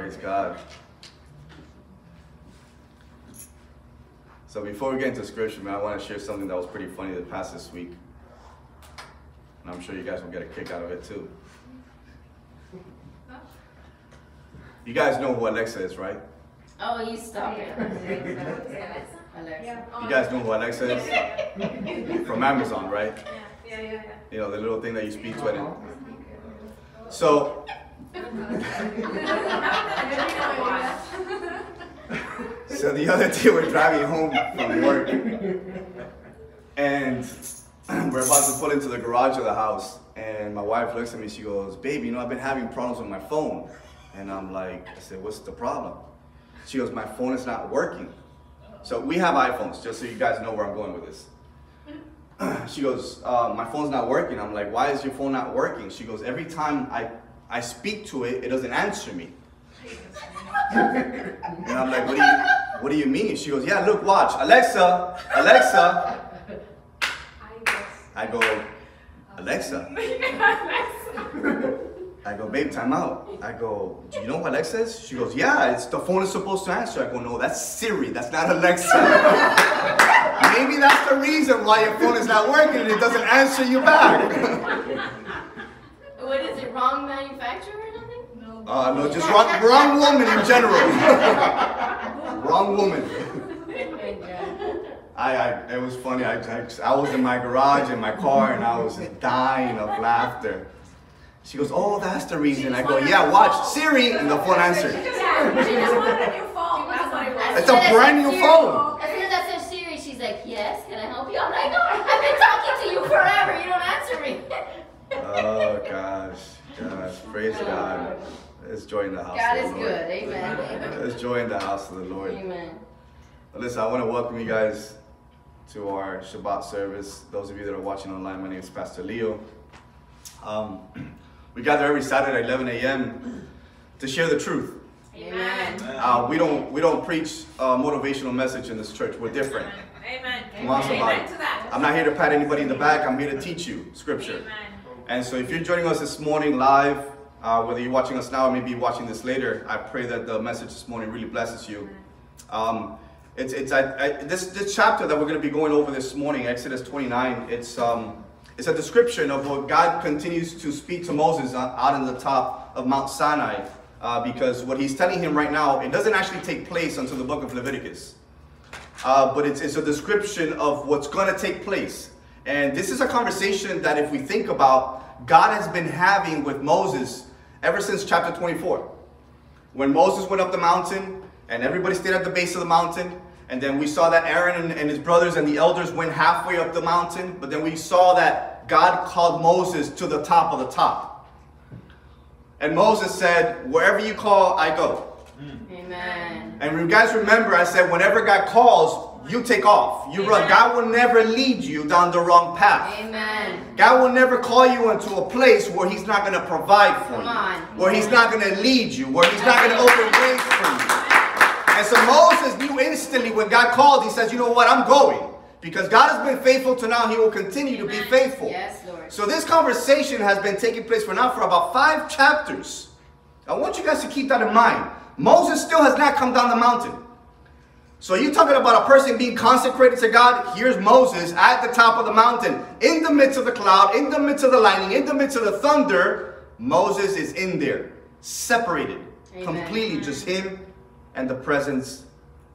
Praise God. So before we get into scripture, man, I want to share something that was pretty funny that passed this week. And I'm sure you guys will get a kick out of it too. You guys know who Alexa is, right? Oh, you stop it. Yeah. You guys know who Alexa is? From Amazon, right? Yeah, yeah, yeah. You know, the little thing that you speak to it. So, so the other day we're driving home from work and we're about to pull into the garage of the house and my wife looks at me, she goes, baby, you know, I've been having problems with my phone. And I'm like, I said, what's the problem? She goes, my phone is not working. So we have iPhones, just so you guys know where I'm going with this. She goes, uh, my phone's not working. I'm like, why is your phone not working? She goes, every time I, I speak to it, it doesn't answer me. And I'm like, what do you, what do you mean? She goes, yeah, look, watch. Alexa, Alexa. I go, Alexa. I go, babe, time out. I go, do you know what Alexa is? She goes, yeah, it's the phone is supposed to answer. I go, no, that's Siri. That's not Alexa. Maybe that's the reason why your phone is not working and it doesn't answer you back. What is it, wrong manufacturer or something? No. Uh, no, just wrong, wrong woman in general. wrong woman. I, I, it was funny. I, I, I was in my garage in my car and I was just dying of laughter. She goes, oh, that's the reason. I go, yeah, watch Siri, and the phone answered. Yeah, she just wanted a new phone. That's what. It's a brand new phone. Praise God. There's joy in the house. God of is the Lord. good. Amen. There's joy in the house of the Lord. Amen. Listen, I want to welcome you guys to our Shabbat service. Those of you that are watching online, my name is Pastor Leo. Um, we gather every Saturday at 11 a.m. to share the truth. Amen. Uh, we don't we don't preach a motivational message in this church. We're different. Amen. Come on, somebody. Amen. I'm not here to pat anybody in the back. I'm here to teach you Scripture. Amen. And so, if you're joining us this morning live, uh, whether you're watching us now or maybe watching this later, I pray that the message this morning really blesses you. Um, it's it's I, I, this this chapter that we're going to be going over this morning, Exodus 29. It's um it's a description of what God continues to speak to Moses out on the top of Mount Sinai, uh, because what He's telling him right now it doesn't actually take place until the book of Leviticus. Uh, but it's, it's a description of what's going to take place. And this is a conversation that, if we think about, God has been having with Moses ever since chapter 24. When Moses went up the mountain and everybody stayed at the base of the mountain, and then we saw that Aaron and, and his brothers and the elders went halfway up the mountain, but then we saw that God called Moses to the top of the top. And Moses said, Wherever you call, I go. Amen. And you guys remember, I said, whenever God calls, you take off. You run. God will never lead you down the wrong path. Amen. God will never call you into a place where He's not going to provide for Come you, on. where He's not going to lead you, where He's not going to open ways for you. And so Moses knew instantly when God called, he says, You know what? I'm going. Because God has been faithful to now, He will continue to be faithful. Yes, Lord. So this conversation has been taking place for now for about five chapters. I want you guys to keep that in mind. Moses still has not come down the mountain. So you're talking about a person being consecrated to God. Here's Moses at the top of the mountain, in the midst of the cloud, in the midst of the lightning, in the midst of the thunder. Moses is in there, separated, Amen. completely, just him and the presence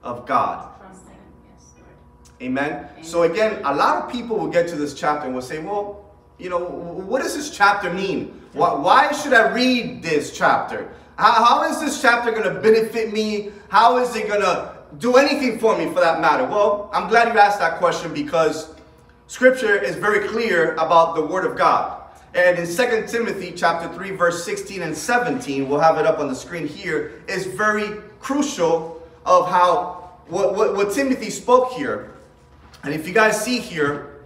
of God. Trust him. Yes, Lord. Amen. So again, a lot of people will get to this chapter and will say, well, you know, what does this chapter mean? Why, why should I read this chapter? How, how is this chapter going to benefit me? How is it going to do anything for me for that matter? Well, I'm glad you asked that question because scripture is very clear about the word of God. And in 2 Timothy chapter 3 verse 16 and 17, we'll have it up on the screen here, is very crucial of how what, what, what Timothy spoke here. And if you guys see here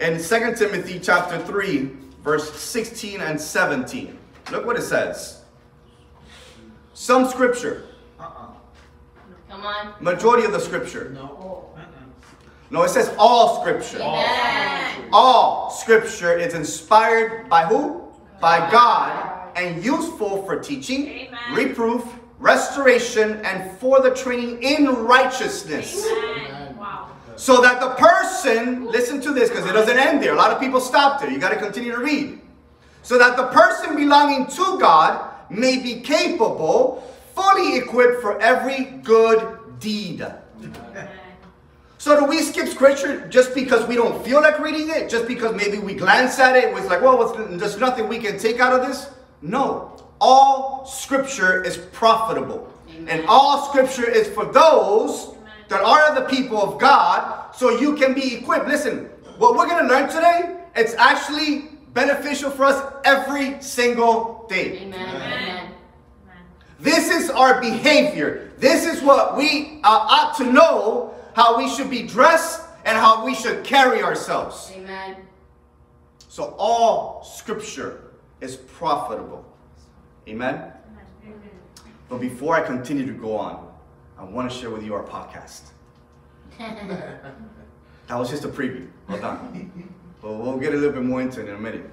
in 2 Timothy chapter 3, verse 16 and 17, look what it says. Some scripture, Come on. majority of the scripture. No. No, it says all scripture. Amen. All scripture is inspired by who? By God and useful for teaching, Amen. reproof, restoration, and for the training in righteousness. Amen. Wow. So that the person, listen to this because it doesn't end there. A lot of people stop there. You got to continue to read. So that the person belonging to God may be capable, fully equipped for every good deed. So do we skip scripture just because we don't feel like reading it? Just because maybe we glance at it, it's like, well, what's, there's nothing we can take out of this? No. All scripture is profitable. Amen. And all scripture is for those that are the people of God, so you can be equipped. Listen, what we're going to learn today, it's actually beneficial for us every single day. Amen. This is our behavior. This is what we uh, ought to know how we should be dressed and how we should carry ourselves. Amen. So all scripture is profitable. Amen. Amen. But before I continue to go on, I want to share with you our podcast. That was just a preview. Well done. but we'll get a little bit more into it in a minute.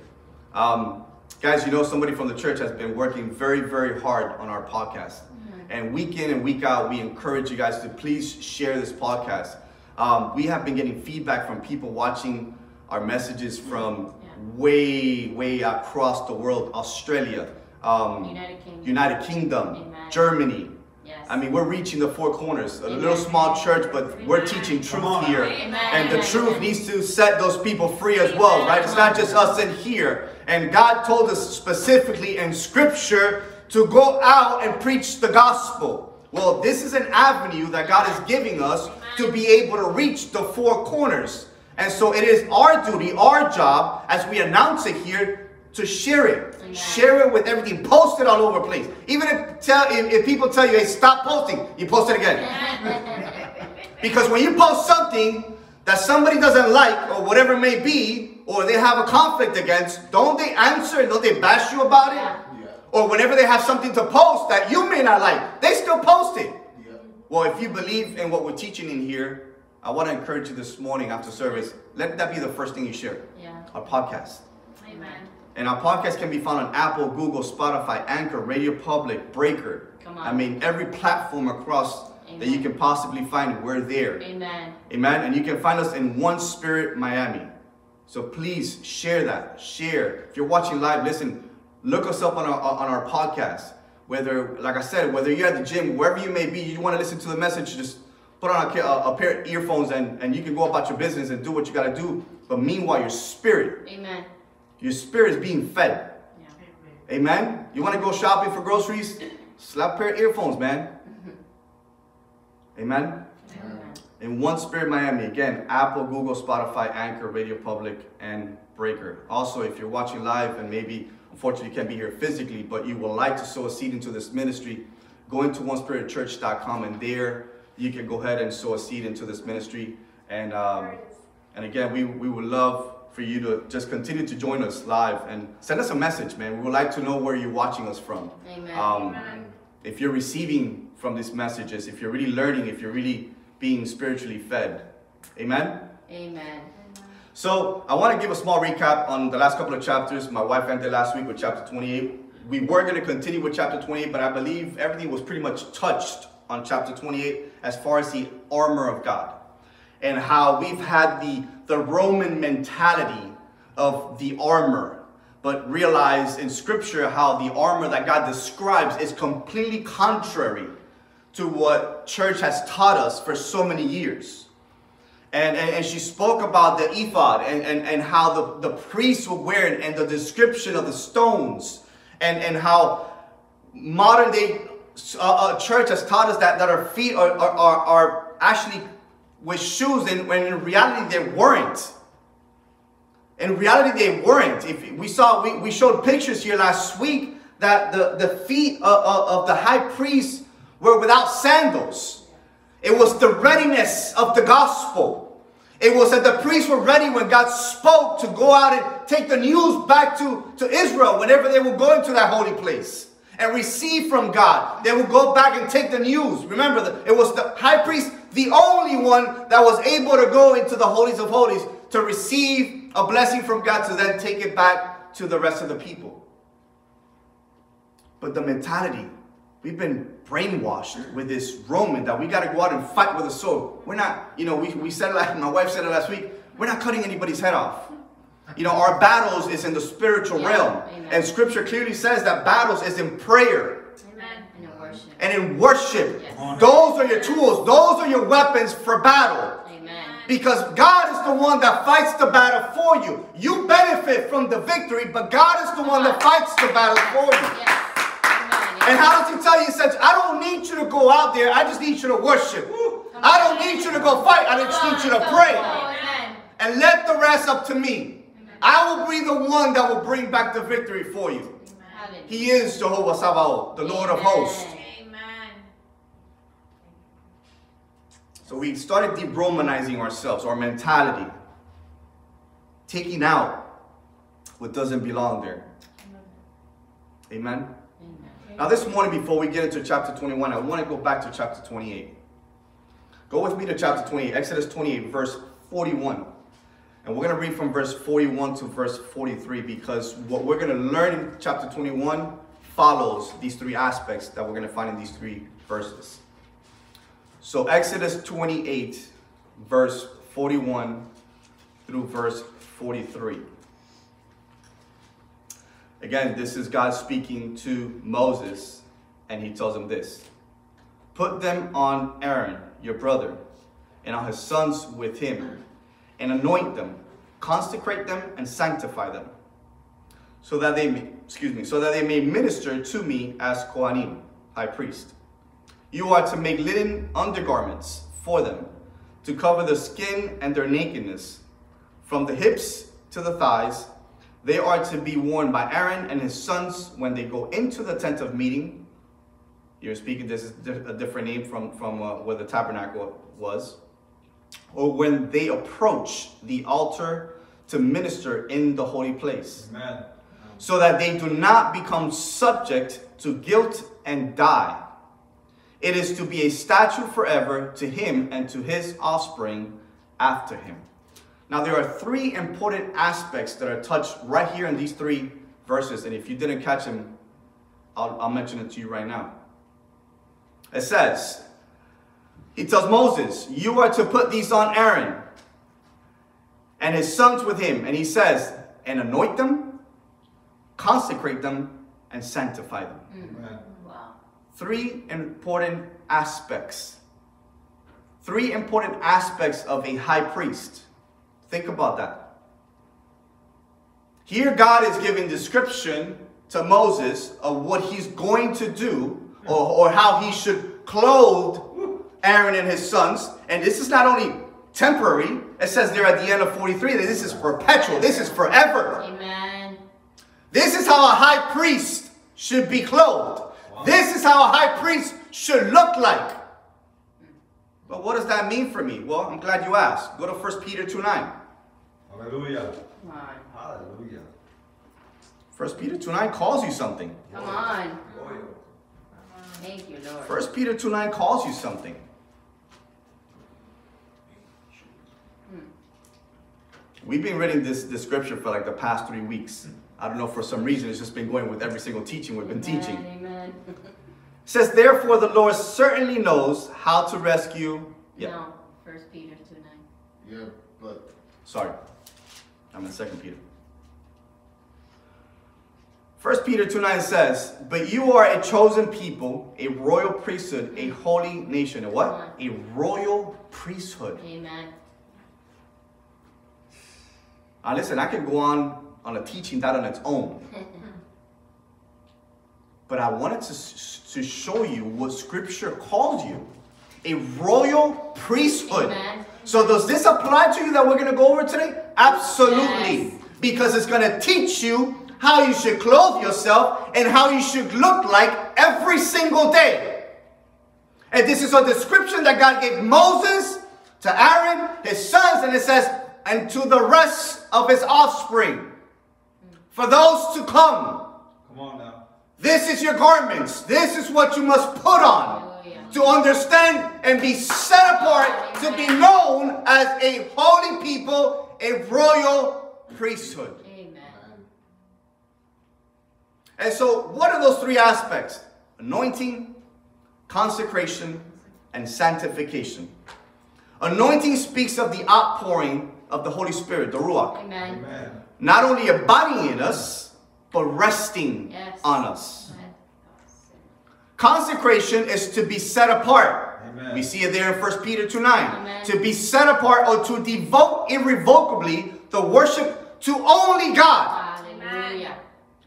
Um, guys, you know somebody from the church has been working very, very hard on our podcast. And week in and week out, we encourage you guys to please share this podcast. Um, we have been getting feedback from people watching our messages from Yeah. way, way across the world Australia, um, United Kingdom. United Kingdom, Germany. I mean, we're reaching the four corners. A little small church, but we're teaching truth here. And the truth needs to set those people free as well, right? It's not just us in here. And God told us specifically in scripture to go out and preach the gospel. Well, this is an avenue that God is giving us to be able to reach the four corners. And so it is our duty, our job, as we announce it here, to share it. Amen. Share it with everything. Post it all over the place. Even if, tell, if, if people tell you, hey, stop posting, you post it again. Because when you post something that somebody doesn't like or whatever it may be, or they have a conflict against, don't they answer don't they bash you about it? Yeah. Yeah. Or whenever they have something to post that you may not like, they still post it. Yeah. Well, if you believe in what we're teaching in here, I want to encourage you this morning after service, let that be the first thing you share. Yeah. Our podcast. Amen. And our podcast can be found on Apple, Google, Spotify, Anchor, Radio Public, Breaker. Come on. I mean, every platform across that you can possibly find, we're there. Amen. Amen. And you can find us in One Spirit Miami. So please share that. Share. If you're watching live, listen. Look us up on our on our podcast. Whether, like I said, whether you're at the gym, wherever you may be, you want to listen to the message, just put on a, a, a pair of earphones and, and you can go about your business and do what you got to do. But meanwhile, your spirit, Amen. Your spirit is being fed. Yeah. Amen. You want to go shopping for groceries? Slap a pair of earphones, man. Amen. Amen. In One Spirit Miami, again, Apple, Google, Spotify, Anchor, Radio Public, and Breaker. Also, if you're watching live and maybe unfortunately you can't be here physically, but you would like to sow a seed into this ministry, go into onespiritchurch.com and there you can go ahead and sow a seed into this ministry. And um, and again, we, we would love for you to just continue to join us live and send us a message, man. We would like to know where you're watching us from. Amen. Um, Amen. if you're receiving from these messages, if you're really learning, if you're really being spiritually fed. Amen? Amen. So, I want to give a small recap on the last couple of chapters. My wife ended last week with chapter 28. We were going to continue with chapter 28, but I believe everything was pretty much touched on chapter 28 as far as the armor of God and how we've had the, the Roman mentality of the armor, but realize in scripture how the armor that God describes is completely contrary to what church has taught us for so many years. And, and, and she spoke about the ephod and, and, and how the, the priests would wear it and the description of the stones and, and how modern day uh, uh, church has taught us that, that our feet are, are, are, are actually with shoes and when in reality they weren't. In reality they weren't. If we saw, we, we showed pictures here last week that the, the feet of, of, of the high priest were without sandals. It was the readiness of the gospel. It was that the priests were ready when God spoke to go out and take the news back to, to Israel whenever they were going to that holy place and receive from God. They would go back and take the news. Remember, it was the high priest, the only one that was able to go into the holies of holies to receive a blessing from God to then take it back to the rest of the people. But the mentality we've been brainwashed with this Roman that we got to go out and fight with a sword. We're not, you know, we, we said it like my wife said it last week. We're not cutting anybody's head off. You know, our battles is in the spiritual Yeah, realm. amen. And scripture clearly says that battles is in prayer Amen. And in worship. and in worship. Yes. Those are your tools. Those are your weapons for battle. Amen. Because God is the one that fights the battle for you. You benefit from the victory, but God is the one that fights the battle for you. Yes. Amen. And how does he tell you? He says, I don't need you to go out there. I just need you to worship. I don't need you to go fight. I just need you to pray. And let the rest up to me. I will be the one that will bring back the victory for you. Hallelujah. He is Jehovah Sabaoth, the Lord of hosts. Amen. So we started de-Romanizing ourselves, our mentality. Taking out what doesn't belong there. Amen. Amen. Now, this morning, before we get into chapter 21, I want to go back to chapter 28. Go with me to chapter 28, Exodus 28, verse 41. And we're going to read from verse 41 to verse 43 because what we're going to learn in chapter 21 follows these three aspects that we're going to find in these three verses. So, Exodus 28, verse 41 through verse 43. Again, this is God speaking to Moses, and he tells him this Put them on Aaron, your brother, and on his sons with him, and anoint them, consecrate them, and sanctify them, so that they may, excuse me, so that they may minister to me as Kohanim, high priest. You are to make linen undergarments for them, to cover the skin and their nakedness, from the hips to the thighs. They are to be worn by Aaron and his sons when they go into the tent of meeting. You're speaking, this is a different name from, from uh, where the tabernacle was. Or when they approach the altar to minister in the holy place Amen. so that they do not become subject to guilt and die. It is to be a statute forever to him and to his offspring after him. Now, there are three important aspects that are touched right here in these three verses, and if you didn't catch them, I'll, I'll mention it to you right now. It says, He tells Moses, You are to put these on Aaron and his sons with him, and he says, And anoint them, consecrate them, and sanctify them. Hmm. Amen. Wow. Three important aspects. Three important aspects of a high priest. Think about that. Here, God is giving description to Moses of what he's going to do or, or how he should clothe Aaron and his sons. And this is not only temporary, it says there at the end of 43 that this is perpetual, this is forever. Amen. This is how a high priest should be clothed. This is how a high priest should look like. But what does that mean for me? Well, I'm glad you asked. Go to 1 Peter 2 9. Hallelujah. Come. Hallelujah. 1 Peter 2 9 calls you something. Come on. Thank you, Lord. 1 Peter 2 9 calls you something. Hmm. We've been reading this, this scripture for like the past three weeks. I don't know, for some reason, it's just been going with every single teaching we've been Amen, teaching. Amen. It says, Therefore, the Lord certainly knows how to rescue. Yeah, No. First Peter 2 9. Yeah, but sorry. I'm in 2 Peter. 1 Peter 2 9 says, But you are a chosen people, a royal priesthood, a holy nation. A what? A royal priesthood. Amen. Now listen, I could go on on a teaching that on its own. But I wanted to, to show you what scripture calls you. A royal priesthood. Amen. So does this apply to you that we're going to go over today? Absolutely. Yes. Because it's going to teach you how you should clothe yourself and how you should look like every single day. And this is a description that God gave Moses to Aaron, his sons, and it says, and to the rest of his offspring. For those to come. Come on now. This is your garments. This is what you must put on Hallelujah. to understand and be set apart to be known as a holy people, a royal priesthood. Amen. And so, what are those three aspects? anointing, consecration, and sanctification. Anointing speaks of the outpouring of the Holy Spirit, the Ruach, Amen. Amen. not only abiding in us, but resting Yes. on us. Amen. Consecration is to be set apart. Amen. We see it there in 1 Peter 2 9. Amen. To be set apart or to devote irrevocably the worship to only God. Hallelujah.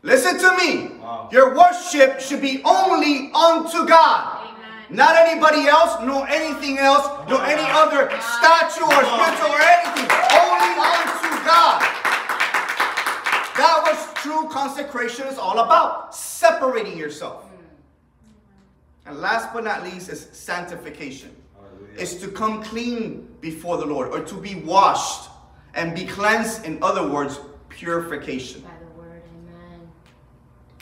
Listen to me. Wow. Your worship should be only unto God. Amen. Not anybody else, nor anything else, nor any other statue or spiritual or anything. Only unto God. That was true consecration is all about. Separating yourself. Mm. And last but not least is sanctification. Hallelujah. Is to come clean before the Lord or to be washed and be cleansed. In other words, purification. By the word, amen.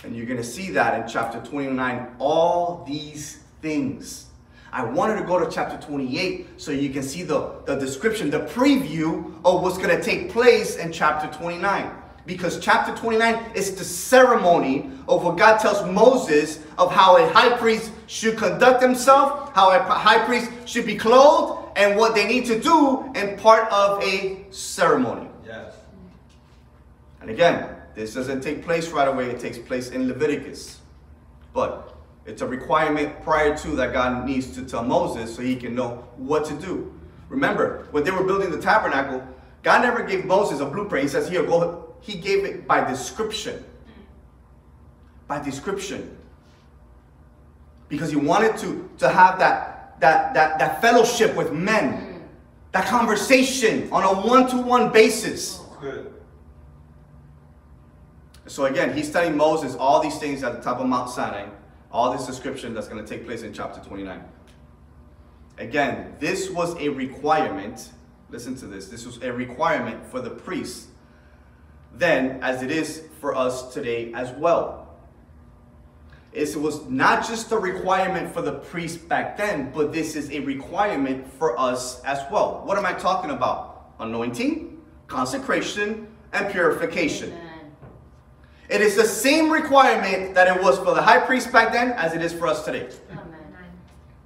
And you're going to see that in chapter 29, all these things. I wanted to go to chapter 28 so you can see the, the description, the preview of what's going to take place in chapter 29. Because chapter 29 is the ceremony of what God tells Moses of how a high priest should conduct himself, how a high priest should be clothed, and what they need to do in part of a ceremony. Yes. And again, this doesn't take place right away, it takes place in Leviticus. But it's a requirement prior to that God needs to tell Moses so he can know what to do. Remember, when they were building the tabernacle, God never gave Moses a blueprint. He says, Here, go. He gave it by description. By description. Because he wanted to, to have that, that, that, that fellowship with men, that conversation on a one to one basis. Good. So again, he's telling Moses all these things at the top of Mount Sinai, all this description that's going to take place in chapter 29. Again, this was a requirement. Listen to this. This was a requirement for the priests then, as it is for us today as well. It was not just a requirement for the priests back then, but this is a requirement for us as well. What am I talking about? Anointing, consecration, and purification. Amen. It is the same requirement that it was for the high priest back then as it is for us today.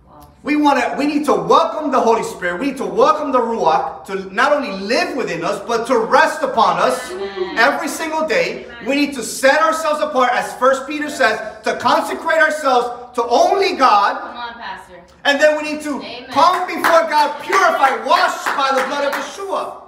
Wow. We want to we need to welcome the Holy Spirit. We need to welcome the Ruach to not only live within us, but to rest upon us Amen. every single day. We need to set ourselves apart, as First Peter says, to consecrate ourselves to only God. Come on, Pastor. And then we need to Amen. come before God purified, washed by the blood of Yeshua.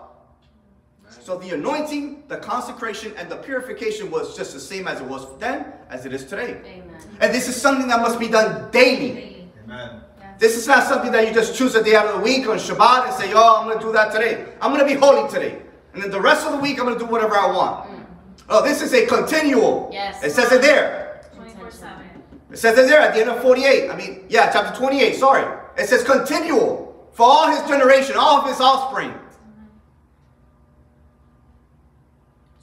So the anointing, the consecration, and the purification was just the same as it was then as it is today. Amen. And this is something that must be done daily. Daily. Amen. This is not something that you just choose a day out of the week on Shabbat and say, oh, I'm going to do that today. I'm going to be holy today. And then the rest of the week, I'm going to do whatever I want. Mm. Oh, this is a continual. Yes. It says it there. 24 7. It says it there at the end of 48. I mean, yeah, chapter 28, sorry. It says continual for all his generation, all of his offspring.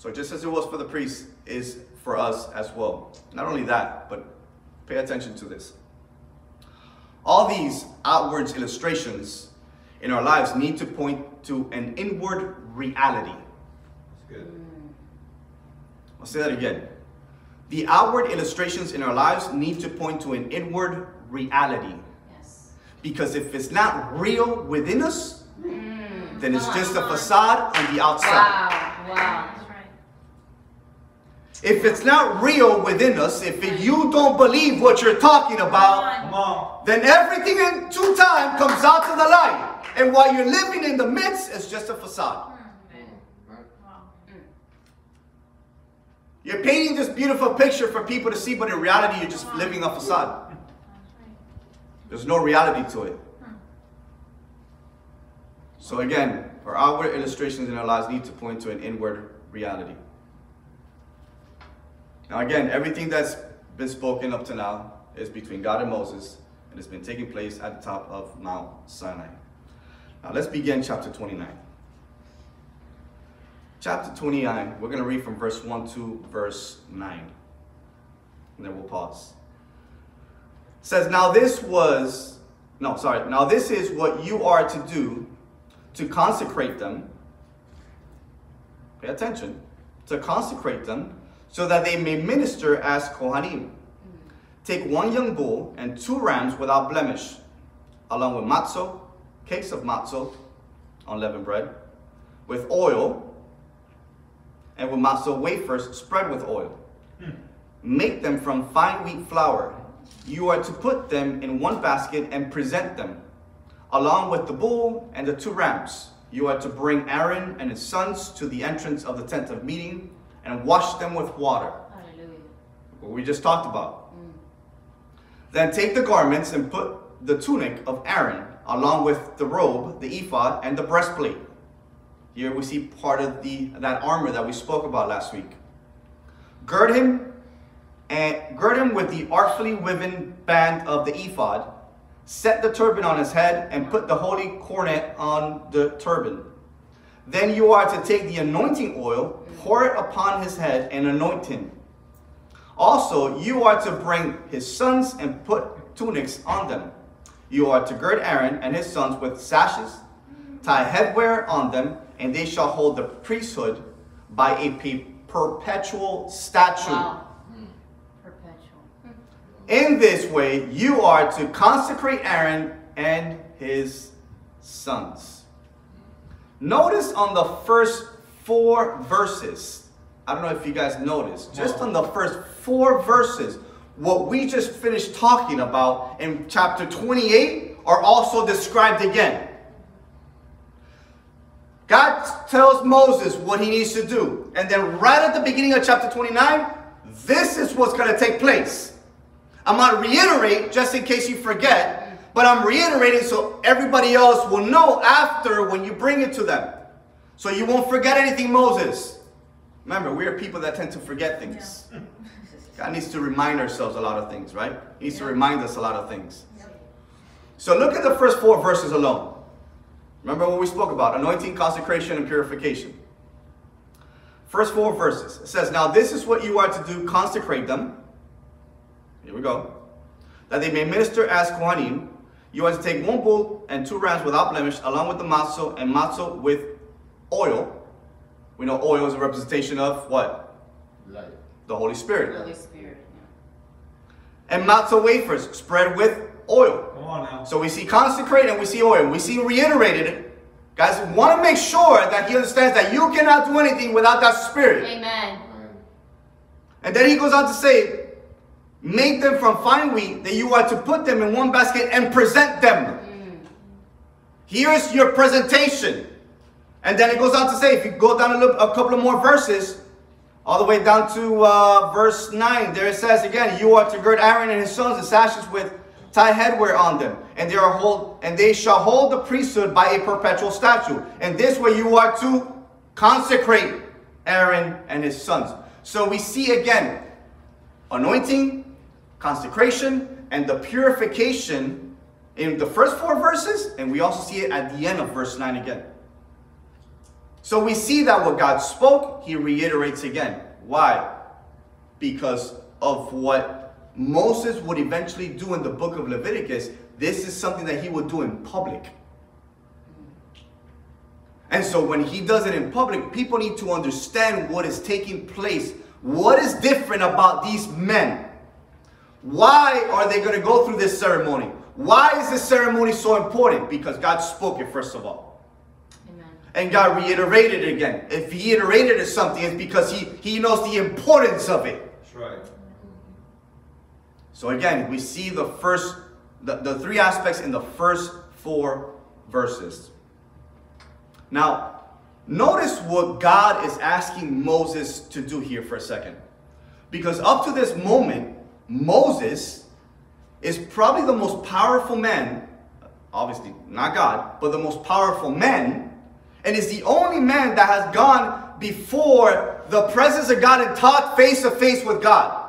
So just as it was for the priests, is for us as well. Not only that, but pay attention to this. All these outward illustrations in our lives need to point to an inward reality. It's good. I'll say that again. The outward illustrations in our lives need to point to an inward reality. Yes. Because if it's not real within us, Mm. then it's just a facade on the outside. Wow. Wow. That's right. If it's not real within us, if you don't believe what you're talking about, then everything in due time comes out to the light. And while you're living in the midst, it's just a facade. Hmm. You're painting this beautiful picture for people to see, but in reality, you're just living a facade. There's no reality to it. So again, our outward illustrations in our lives need to point to an inward reality. Now again, everything that's been spoken up to now is between God and Moses, and it's been taking place at the top of Mount Sinai. Now let's begin chapter 29. Chapter 29, we're going to read from verse 1 to verse 9. And then we'll pause says, Now this was, no, sorry, now this is what you are to do to consecrate them. Pay attention. To consecrate them so that they may minister as Kohanim. Take one young bull and two rams without blemish, along with matzo, cakes of matzo, unleavened bread, with oil, and with matzo wafers spread with oil. Hmm. Make them from fine wheat flour. You are to put them in one basket and present them, along with the bull and the two rams. You are to bring Aaron and his sons to the entrance of the tent of meeting and wash them with water. Hallelujah. What we just talked about. Mm. Then take the garments and put the tunic of Aaron along with the robe, the ephod, and the breastplate. Here we see part of the that armor that we spoke about last week. Gird him and gird him with the artfully woven band of the ephod. Set the turban on his head and put the holy coronet on the turban. Then you are to take the anointing oil, pour it upon his head, and anoint him. Also, you are to bring his sons and put tunics on them. You are to gird Aaron and his sons with sashes, tie headwear on them, and they shall hold the priesthood by a pe- perpetual statute. Wow. Perpetual. In this way, you are to consecrate Aaron and his sons. Notice on the first four verses, I don't know if you guys noticed, just on the first four verses, what we just finished talking about in chapter 28 are also described again. God tells Moses what he needs to do. And then right at the beginning of chapter 29, this is what's going to take place. I'm going to reiterate just in case you forget, but I'm reiterating so everybody else will know after when you bring it to them. So you won't forget anything, Moses. Remember, we are people that tend to forget things. God needs to remind ourselves a lot of things, right? He needs to remind us a lot of things. So look at the first four verses alone. Remember what we spoke about anointing, consecration, and purification. First four verses. It says, Now this is what you are to do consecrate them. Here we go. That they may minister as Kohanim. You are to take one bull and two rams without blemish, along with the matzo and matzo with oil. We know oil is a representation of what? Light. The Holy Spirit. Holy Spirit. And matzo wafers spread with oil. Come on now. So we see consecrate and we see oil. We see reiterated. Guys, want to make sure that he understands that you cannot do anything without that spirit. Amen. And then he goes on to say, make them from fine wheat, that you are to put them in one basket and present them. Here's your presentation. And then it goes on to say, if you go down a, little, a couple of more verses, all the way down to uh, verse 9, there it says again, you are to gird Aaron and his sons the sashes with tie headwear on them, and they are hold and they shall hold the priesthood by a perpetual statute. And this way you are to consecrate Aaron and his sons. So we see again anointing, consecration, and the purification in the first four verses, and we also see it at the end of verse 9 again. So we see that what God spoke, he reiterates again. Why? Because of what Moses would eventually do in the book of Leviticus. This is something that he would do in public. And so when he does it in public, people need to understand what is taking place. What is different about these men? Why are they going to go through this ceremony? Why is this ceremony so important? Because God spoke it, first of all. Amen. And God reiterated it again. If he iterated it something, it's because he, he knows the importance of it. That's right. So again, we see the first, the, the three aspects in the first four verses. Now, notice what God is asking Moses to do here for a second. Because up to this moment, Moses is probably the most powerful man, obviously not God, but the most powerful man, and is the only man that has gone before the presence of God and talked face to face with God.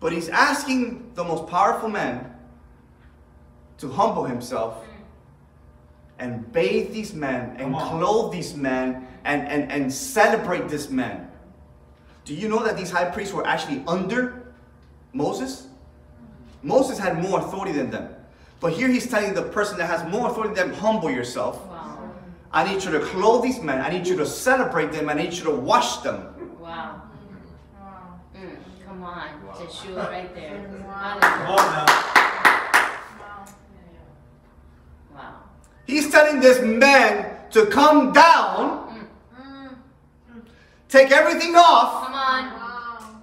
But he's asking the most powerful man to humble himself and bathe these men and clothe these men and, and, and celebrate this man. Do you know that these high priests were actually under Moses? Moses had more authority than them. But here he's telling the person that has more authority than them, humble yourself. Wow. I need you to clothe these men. I need you to celebrate them. I need you to wash them. Wow. Mm, come Come on, Yeshua right there. Wow. Come on now. Wow. Wow. He's telling this man to come down. Take everything off, Come on. Wow.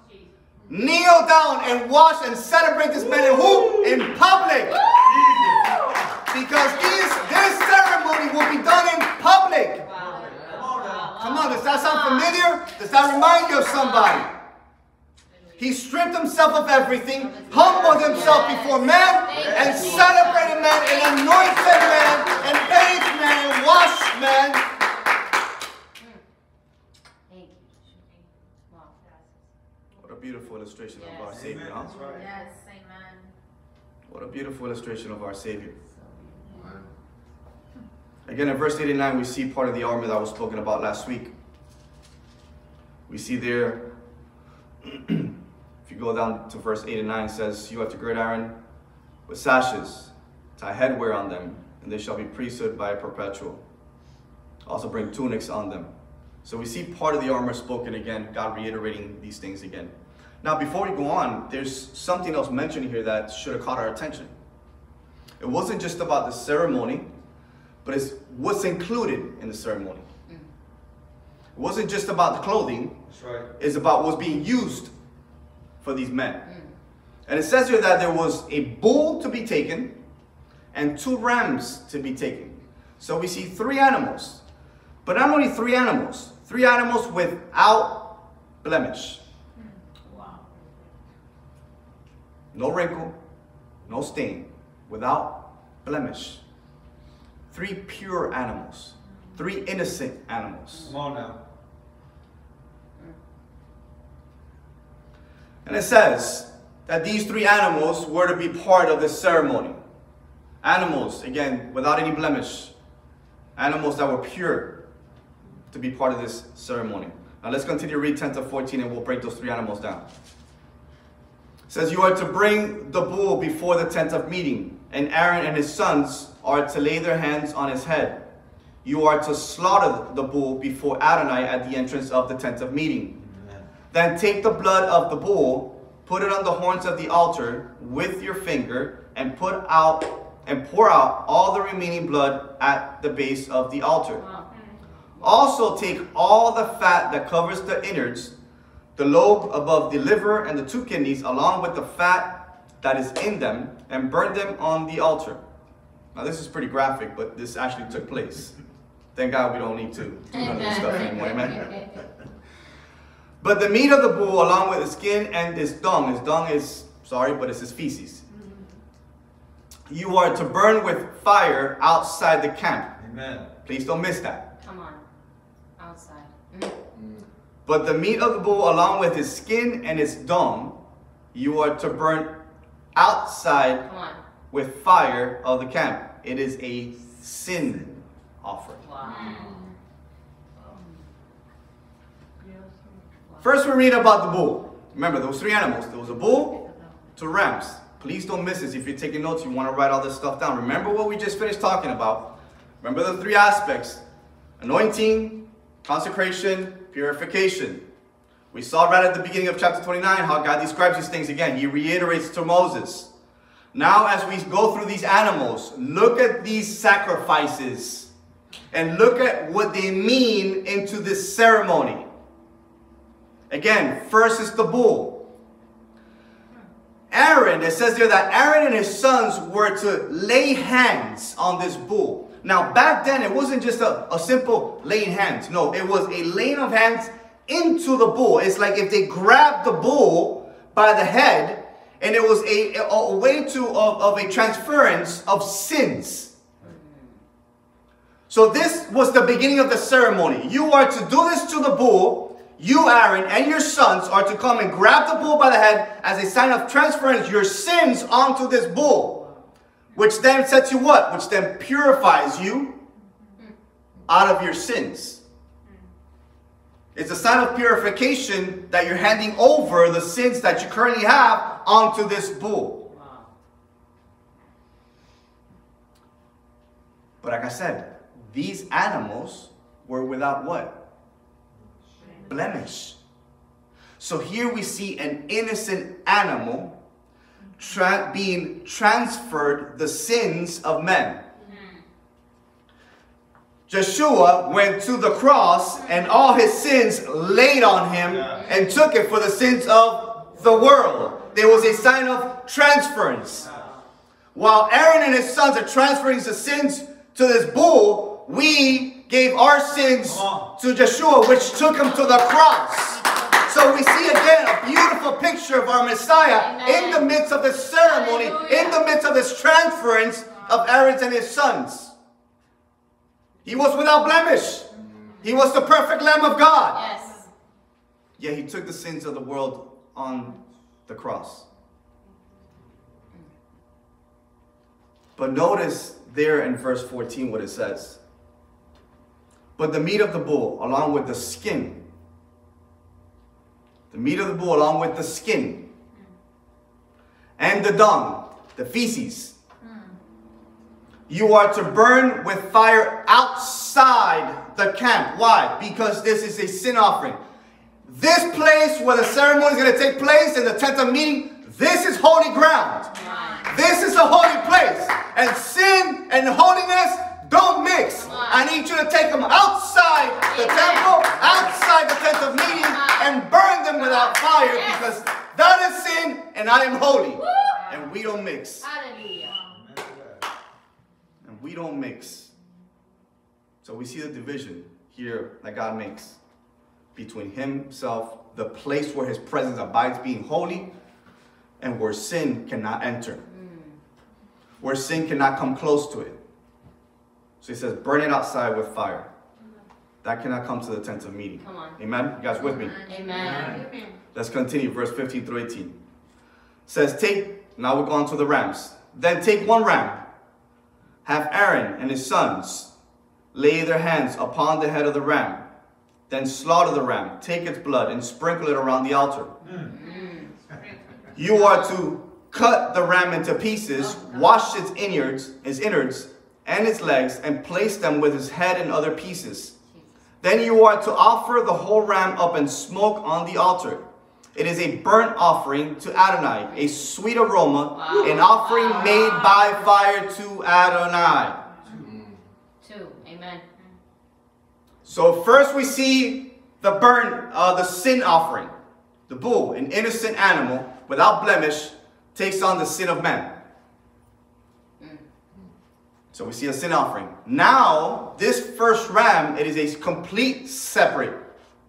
kneel down and wash and celebrate this man in who? In public. Because this, this ceremony will be done in public. Wow. Come on. Come on, does that sound familiar? Does that remind you of somebody? He stripped himself of everything, humbled himself before man, and celebrated man, and anointed man, and bathed man, and washed man. Thank you. Yeshua. Wow. What a beautiful illustration of our Savior, Amen. huh? That's right. Yes, amen. What a beautiful illustration of our Savior. Again, in verse 89, we see part of the armor that was spoken about last week. We see there, if you go down to verse 89, it says, You have to gird Aaron with sashes, tie headwear on them, and they shall be priesthood by a perpetual. Also bring tunics on them. So we see part of the armor spoken again, God reiterating these things again. Now, before we go on, there's something else mentioned here that should have caught our attention. It wasn't just about the ceremony, but it's what's included in the ceremony. Mm. It wasn't just about the clothing, That's right. it's about what's being used for these men. Mm. And it says here that there was a bull to be taken and two rams to be taken. So we see three animals. But not only three animals, three animals without blemish. Wow. No wrinkle, no stain, without blemish. Three pure animals, three innocent animals. Come on now. And it says that these three animals were to be part of this ceremony. Animals, again, without any blemish. Animals that were pure to be part of this ceremony. Now let's continue to read 10 to 14 and we'll break those three animals down. It says, You are to bring the bull before the tent of meeting, and Aaron and his sons are to lay their hands on his head. You are to slaughter the bull before Adonai at the entrance of the tent of meeting. Amen. Then take the blood of the bull, put it on the horns of the altar with your finger, and put out and pour out all the remaining blood at the base of the altar. Wow. Also take all the fat that covers the innards, the lobe above the liver, and the two kidneys, along with the fat that is in them, and burn them on the altar. Now this is pretty graphic, but this actually took place. Thank God we don't need to do none of this stuff anymore. Amen. But the meat of the bull, along with the skin and its dung, his dung is, sorry, but it's his feces. You are to burn with fire outside the camp. Amen. Please don't miss that. Come on. Outside. Mm. But the meat of the bull, along with his skin and its dung, you are to burn outside with fire of the camp. It is a sin offering. Wow. First, we read about the bull. Remember, there was three animals. There was a bull, two rams. Please don't miss this. If you're taking notes, you want to write all this stuff down. Remember what we just finished talking about. Remember the three aspects: anointing, consecration, purification. We saw right at the beginning of chapter 29 how God describes these things again. He reiterates to Moses. Now, as we go through these animals, look at these sacrifices and look at what they mean into this ceremony. Again, first is the bull. Aaron, it says there that Aaron and his sons were to lay hands on this bull. Now, back then, it wasn't just a, a simple laying hands. No, it was a laying of hands into the bull. It's like if they grabbed the bull by the head, and it was a, a, way to of, of a transference of sins. So this was the beginning of the ceremony. You are to do this to the bull. You, Aaron, and your sons are to come and grab the bull by the head as a sign of transference your sins onto this bull, which then sets you what? Which then purifies you out of your sins. It's a sign of purification that you're handing over the sins that you currently have onto this bull. But like I said, these animals were without what? Blemish. So here we see an innocent animal tra- being transferred the sins of men. Mm-hmm. Yeshua went to the cross and all his sins laid on him Yeah. and took it for the sins of the world. There was a sign of transference. While Aaron and his sons are transferring the sins to this bull, we gave our sins to Yeshua, which took him to the cross. So we see again a beautiful picture of our Messiah Amen. in the midst of this ceremony, Hallelujah. in the midst of this transference of Aaron and his sons. He was without blemish. He was the perfect Lamb of God. Yes. Yet he took the sins of the world on the cross. But notice there in verse 14 what it says. But the meat of the bull, along with the skin, the meat of the bull, along with the skin, and the dung, the feces, you are to burn with fire outside the camp. Why? Because this is a sin offering. This place where the ceremony is going to take place in the tent of meeting, this is holy ground. This is a holy place. And sin and holiness don't mix. I need you to take them outside the temple, outside the tent of meeting, and burn them without fire because that is sin and I am holy. And we don't mix. Hallelujah. Amen to that. And we don't mix. So we see the division here that God makes between Himself, the place where His presence abides, being holy, and where sin cannot enter, where sin cannot come close to it. So He says, burn it outside with fire. That cannot come to the tent of meeting. Come on. Amen? You guys with me? Amen. Let's continue, verse 15 through 18. Says, take, now we're going to the rams. Then take one ram, have Aaron and his sons lay their hands upon the head of the ram, then slaughter the ram, take its blood, and sprinkle it around the altar. Mm. You are to cut the ram into pieces, oh, wash its innards, its innards, and its legs, and place them with its head and other pieces. Then you are to offer the whole ram up in smoke on the altar. It is a burnt offering to Adonai, a sweet aroma, Wow. an offering made by fire to Adonai. Two. Amen. So first we see the burnt, uh, the sin offering. The bull, an innocent animal without blemish, takes on the sin of man. So we see a sin offering. Now, this first ram, it is a complete separate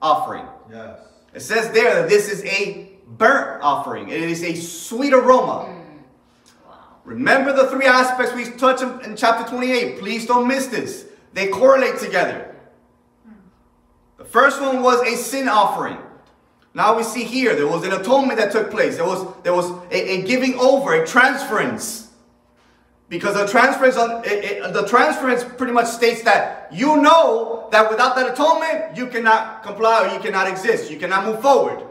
offering. Yes. It says there that this is a burnt offering. It is a sweet aroma. Mm. Wow. Remember the three aspects we touched in, in chapter 28. Please don't miss this. They correlate together. Mm. The first one was a sin offering. Now we see here there was an atonement that took place. There was there was a, a giving over, a transference. Because the transference on it, it- the transference pretty much states that you know that without that atonement you cannot comply or you cannot exist. You cannot move forward.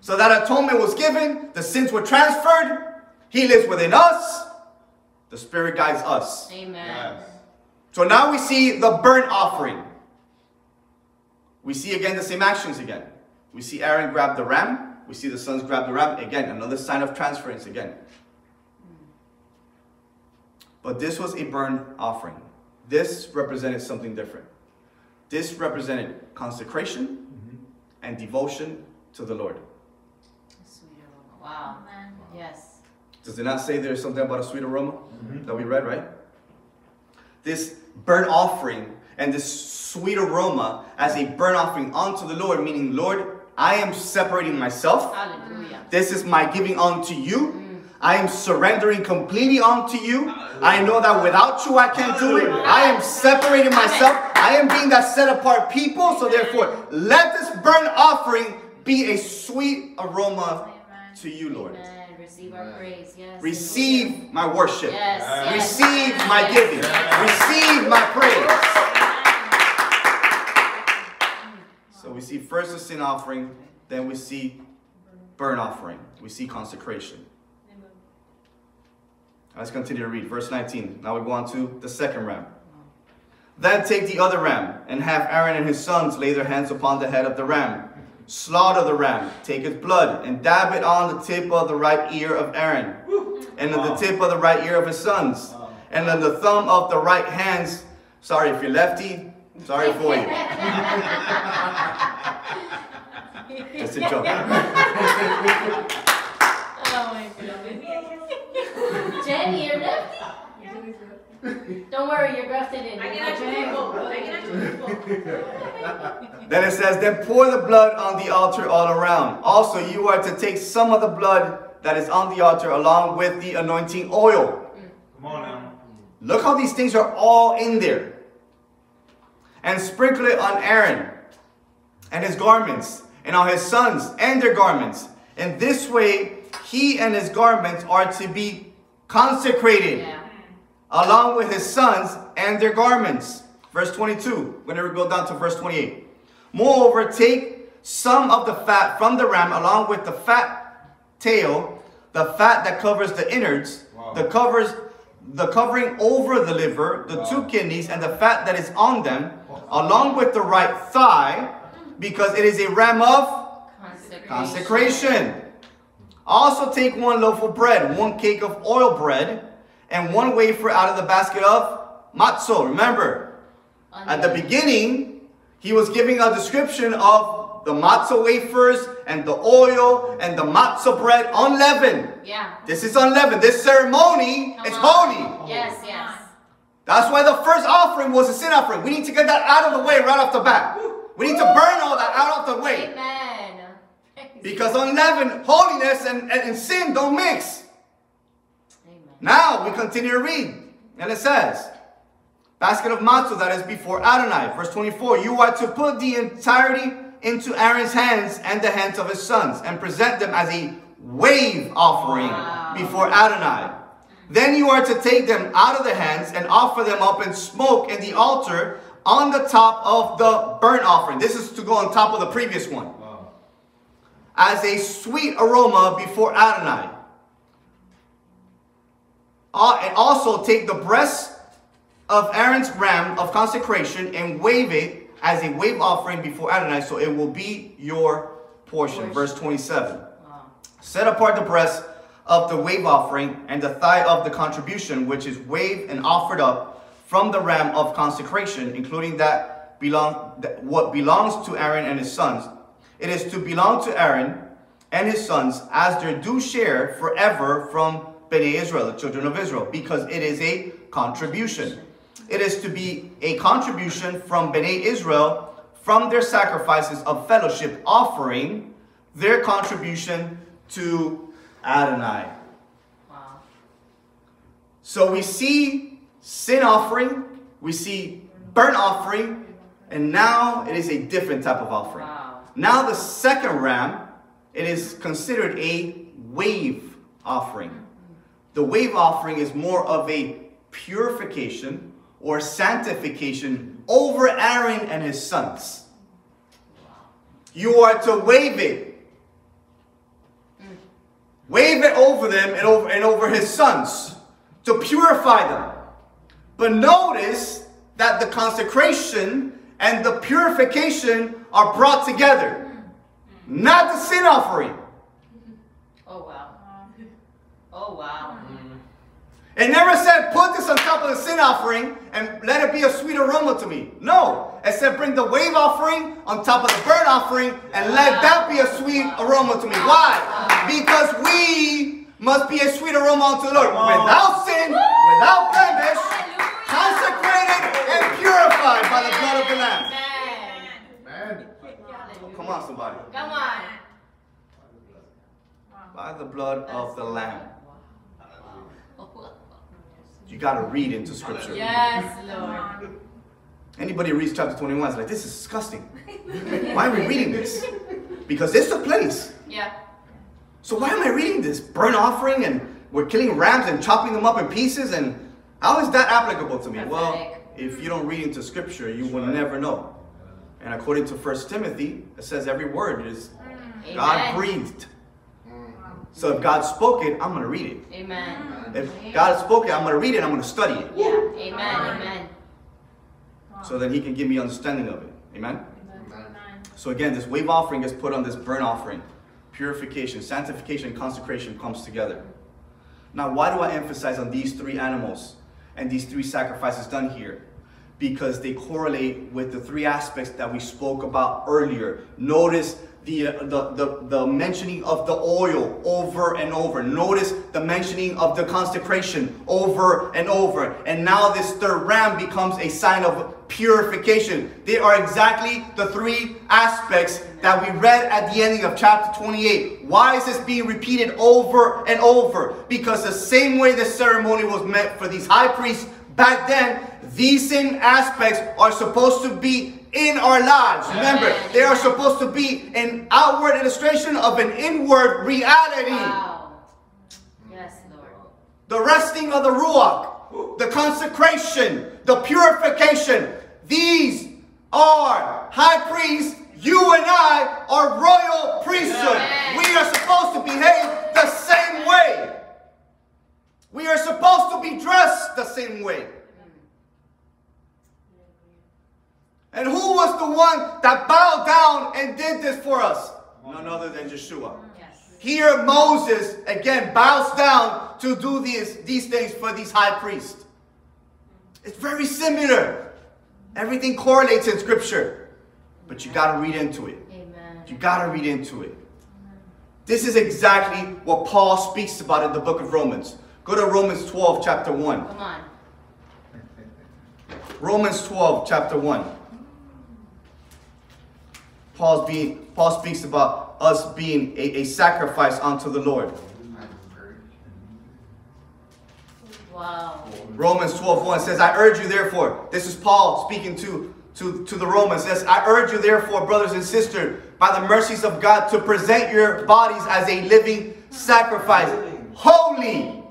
So that atonement was given, the sins were transferred, he lives within us, the Spirit guides us. Amen. Yes. So now we see the burnt offering. We see again the same actions again. We see Aaron grab the ram, we see the sons grab the ram, again, another sign of transference again. But this was a burnt offering. This represented something different. This represented consecration mm-hmm. and devotion to the Lord. Sweet aroma. Wow. Amen. Yes. Does it not say there's something about a sweet aroma mm-hmm. that we read, right? This burnt offering and this sweet aroma as a burnt offering unto the Lord, meaning, Lord, I am separating myself. Hallelujah. This is my giving unto you. I am surrendering completely unto you. I know that without you I can't do it. I am separating myself. I am being that set apart people. So therefore, let this burnt offering be a sweet aroma to you, Lord. Receive our praise. Yes. Receive my worship. Yes. yes. Receive my giving. yes. Receive my praise. So we see first the sin offering, then we see burnt offering. We see consecration. Let's continue to read. Verse 19. Now we go on to the second ram. Then take the other ram, and have Aaron and his sons lay their hands upon the head of the ram. Slaughter the ram, take its blood, and dab it on the tip of the right ear of Aaron, and on the tip of the right ear of his sons, and on the thumb of the right hands. Sorry if you're lefty, sorry for you. Just a joke. Oh my god. Jenny, you're lefty? Don't worry, you're grafted in. I can actually vote. I can actually vote. Then it says, Then pour the blood on the altar all around. Also, you are to take some of the blood that is on the altar along with the anointing oil. Come on now. Look how these things are all in there. And sprinkle it on Aaron and his garments, and on his sons and their garments. And this way, he and his garments are to be consecrated, Yeah. along with his sons and their garments. Verse 22. Whenever we go down to verse 28. Moreover, take some of the fat from the ram, along with the fat tail, the fat that covers the innards, Wow. the covers the covering over the liver, the two kidneys, and the fat that is on them, along with the right thigh, because it is a ram of Consecration. consecration. Also take one loaf of bread, one cake of oil bread, and one wafer out of the basket of matzo. Remember, at the beginning, he was giving a description of the matzo wafers and the oil and the matzo bread unleavened. Yeah. This is unleavened. This ceremony Come is on. holy. Yes, yes. That's why the first offering was a sin offering. We need to get that out of the way right off the bat. We need to burn all that out of the way. Amen. Because unleavened holiness and, and, and sin don't mix. Amen. Now we continue to read. And it says, basket of matzo that is before Adonai. Verse 24, you are to put the entirety into Aaron's hands and the hands of his sons and present them as a wave offering Wow. before Adonai. Then you are to take them out of the hands and offer them up in smoke in the altar on the top of the burnt offering. This is to go on top of the previous one. As a sweet aroma before Adonai. Uh, and also take the breast of Aaron's ram of consecration and wave it as a wave offering before Adonai, so it will be your portion. Portion. Verse 27. Wow. Set apart the breast of the wave offering and the thigh of the contribution, which is waved and offered up from the ram of consecration, including that belong that what belongs to Aaron and his sons. It is to belong to Aaron and his sons as their due share forever from Bnei Israel, the children of Israel, because it is a contribution. It is to be a contribution from Bnei Israel from their sacrifices of fellowship, offering their contribution to Adonai. So we see sin offering, we see burnt offering, and now it is a different type of offering. Now the second ram, it is considered a wave offering. The wave offering is more of a purification or sanctification over Aaron and his sons. You are to wave it. Wave it over them and over, and over his sons to purify them. But notice that the consecration and the purification are brought together. Not the sin offering. Oh wow. Oh wow. Mm. It never said, put this on top of the sin offering and let it be a sweet aroma to me. No. It said, bring the wave offering on top of the burnt offering and let that be a sweet aroma to me. Why? Because we must be a sweet aroma unto the Lord. Without sin, without blemish, Hallelujah. consecrated and purified by the blood of the Lamb. Amen. Man. Come on, somebody. Come on. By the blood of the Lamb. You got to read into scripture. Yes, Lord. Anybody reads chapter 21 is like, this is disgusting. Why are we reading this? Because this took place. Yeah. So why am I reading this? Burnt offering and we're killing rams and chopping them up in pieces and how is that applicable to me? Well, Prophetic. If you don't read into scripture, you will never know. And according to First Timothy, it says every word is mm. Amen. God breathed. Mm. So if God spoke it, I'm going to read it. Amen. Mm. If God spoke it, I'm going to read it, I'm going to study it. Yeah. Amen. Amen. So that he can give me understanding of it. Amen? Amen. So again, this wave offering is put on this burnt offering. Purification, sanctification, consecration comes together. Now, why do I emphasize on these three animals and these three sacrifices done here? Because they correlate with the three aspects that we spoke about earlier. Notice the, uh, the, the, the mentioning of the oil over and over. Notice the mentioning of the consecration over and over. And now this third ram becomes a sign of purification. They are exactly the three aspects that we read at the ending of chapter 28. Why is this being repeated over and over? Because the same way the ceremony was meant for these high priests back then, these same aspects are supposed to be in our lives. Remember, they are supposed to be an outward illustration of an inward reality. Wow. Yes, Lord. The resting of the Ruach, the consecration, the purification. These are high priests. You and I are royal priesthood. Amen. We are supposed to behave the same way. We are supposed to be dressed the same way. And who was the one that bowed down and did this for us? None other than Yeshua. Yes. Here Moses again bows down to do these, these things for these high priests. It's very similar. Everything correlates in scripture. But you gotta read into it. Amen. You gotta read into it. This is exactly what Paul speaks about in the book of Romans. Go to Romans 12, chapter 1. Come on. Romans 12, chapter 1. Paul's being, Paul speaks about us being a, a sacrifice unto the Lord. Wow. Romans 12, 1 says, I urge you therefore, this is Paul speaking to, to, to the Romans, says, I urge you therefore, brothers and sisters, by the mercies of God, to present your bodies as a living sacrifice, holy.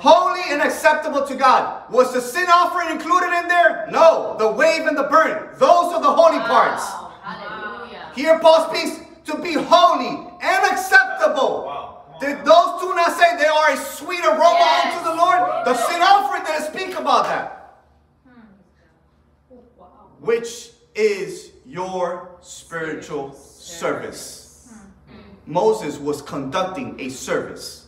Holy and acceptable to God. Was the sin offering included in there? No. The wave and the burnt, those are the holy parts. Hallelujah. Here Paul speaks to be holy and acceptable. Wow. Did those two not say they are a sweet aroma Yes. unto the Lord? The sin offering didn't speak about that. Wow. Which is your spiritual service. Hmm. Moses was conducting a service.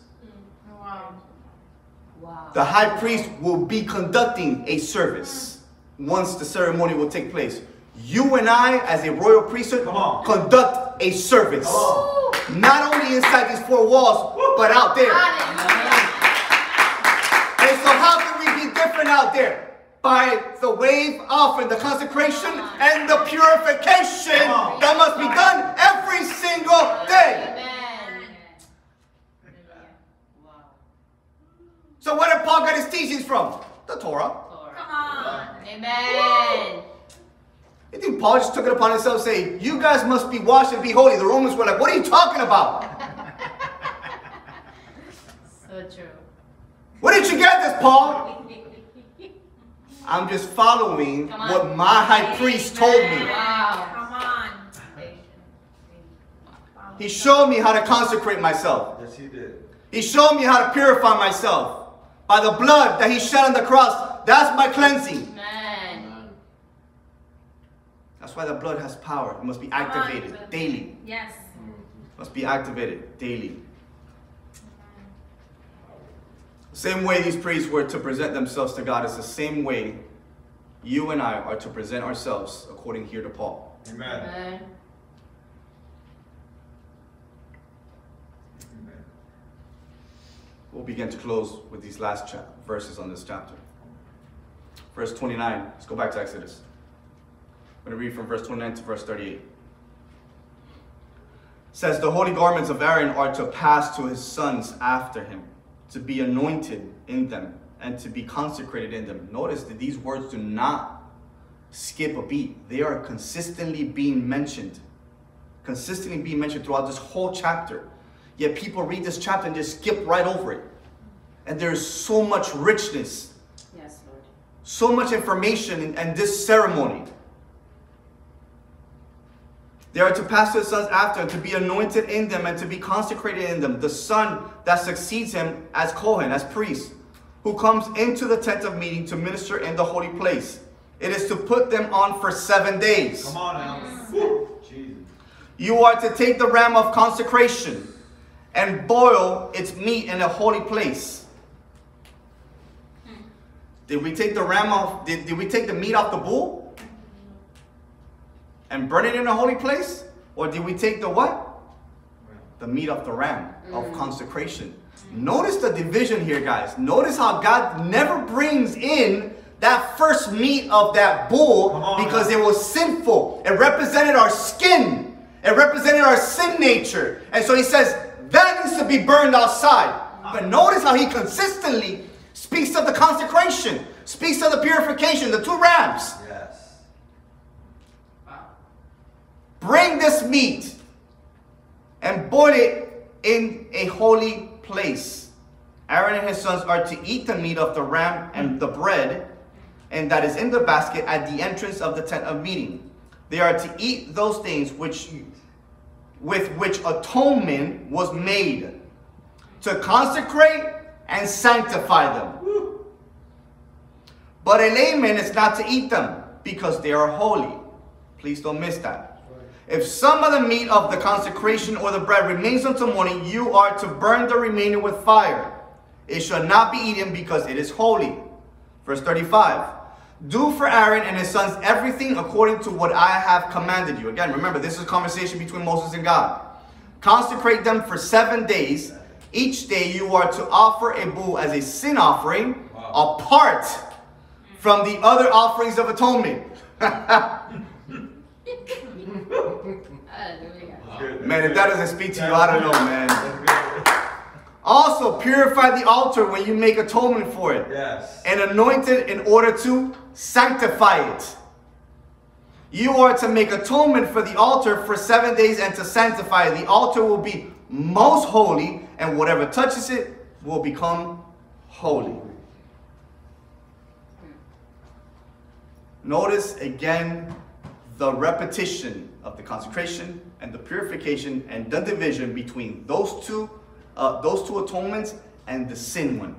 Wow. Wow. The high priest will be conducting a service once the ceremony will take place. You and I, as a royal priesthood, conduct a service. Come on. Not only inside these four walls, but out there. And so, how can we be different out there? By the wave offering, the consecration, and the purification that must be done every single day. Amen. Wow. So, where did Paul get his teachings from? The Torah. Lord. Come on. Amen. You think Paul just took it upon himself to say, You guys must be washed and be holy? The Romans were like, What are you talking about? So true. Where did you get this, Paul? I'm just following what my high priest told me. Wow. Come on. He showed me how to consecrate myself. Yes, he did. He showed me how to purify myself. By the blood that he shed on the cross, that's my cleansing. Amen. That's why the blood has power. It must be Come on. activated daily. Yes. Must be activated daily. Same way these priests were to present themselves to God is the same way you and I are to present ourselves according here to Paul. Amen. Amen. Amen. We'll begin to close with these last verses on this chapter. Verse 29. Let's go back to Exodus. I'm going to read from verse 29 to verse 38. It says, The holy garments of Aaron are to pass to his sons after him, to be anointed in them, and to be consecrated in them. Notice that these words do not skip a beat, they are consistently being mentioned. Consistently being mentioned throughout this whole chapter. Yet people read this chapter and just skip right over it. And there's so much richness, Yes, Lord. so much information in, in this ceremony. They are to pass to the sons after, to be anointed in them and to be consecrated in them. The son that succeeds him as Kohen, as priest, who comes into the tent of meeting to minister in the holy place. It is to put them on for seven days. Come on now. Woo. Jesus. You are to take the ram of consecration and boil its meat in a holy place. Hmm. Did we take the ram off? Did, did we take the meat off the bull? And burn it in a holy place? Or did we take the what? The meat of the ram of hmm. consecration. Notice the division here, guys. Notice how God never brings in that first meat of that bull on, because now. it was sinful. It represented our skin. It represented our sin nature. And so he says that needs to be burned outside. But notice how he consistently speaks of the consecration, speaks of the purification, the two rams. Yes. Bring this meat and boil it in a holy place. Aaron and his sons are to eat the meat of the ram and the bread, and that is in the basket at the entrance of the tent of meeting. They are to eat those things which with which atonement was made, to consecrate and sanctify them. But a layman is not to eat them because they are holy. Please don't miss that. If some of the meat of the consecration or the bread remains until morning, you are to burn the remainder with fire. It shall not be eaten because it is holy. Verse 35. Do for Aaron and his sons everything according to what I have commanded you. Again, remember, this is a conversation between Moses and God. Consecrate them for seven days. Each day you are to offer a bull as a sin offering, Wow. apart from the other offerings of atonement. Man, if that doesn't speak to you, I don't know, man. Also, purify the altar when you make atonement for it, Yes. and anoint it in order to sanctify it. You are to make atonement for the altar for seven days and to sanctify it. The altar will be most holy, and whatever touches it will become holy. Notice again the repetition of the consecration and the purification and the division between those two, uh, those two atonements and the sin one.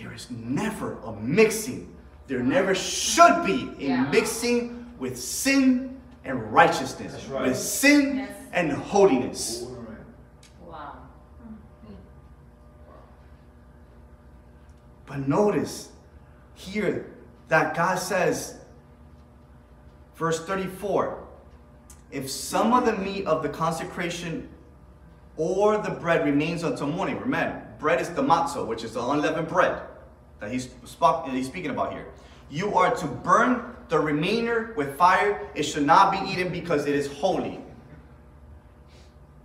There is never a mixing. There never should be a Yeah. mixing with sin and righteousness, That's right. with sin Yes. and holiness. Wow. But notice here that God says, verse 34, if some of the meat of the consecration or the bread remains until morning, remember, bread is the matzo, which is the unleavened bread that he's, he's speaking about here. You are to burn the remainder with fire. It should not be eaten because it is holy.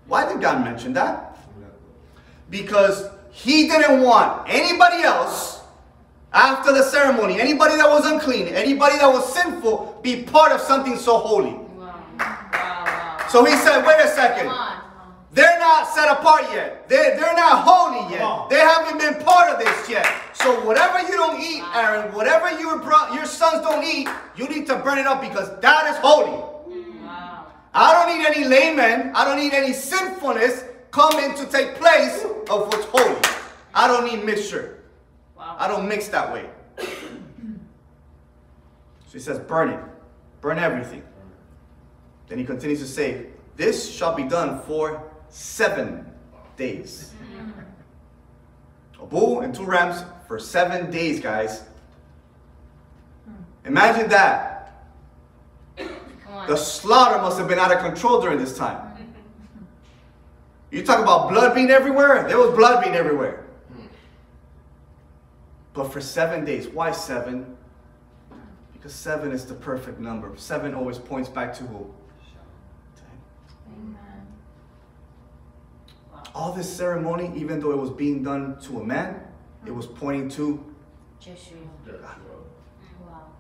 Why did God mention that? because he didn't want anybody else after the ceremony, anybody that was unclean, anybody that was sinful, be part of something so holy. Wow. Wow. So he said, wait a second. On. They're not set apart yet. They're, they're not holy yet. They haven't been part of this yet. So whatever you don't eat, Aaron, whatever your, bro- your sons don't eat, you need to burn it up because that is holy. Wow. I don't need any laymen. I don't need any sinfulness coming to take place of what's holy. I don't need mixture. Wow. I don't mix that way. So he says, burn it. Burn everything. Then he continues to say, this shall be done for seven days. A bull and two rams for seven days, guys. Imagine that. The slaughter must have been out of control during this time. You talk about blood being everywhere? There was blood being everywhere. But for seven days. Why seven? Because seven is the perfect number. Seven always points back to who? All this ceremony, even though it was being done to a man, it was pointing to Yeshua. Wow.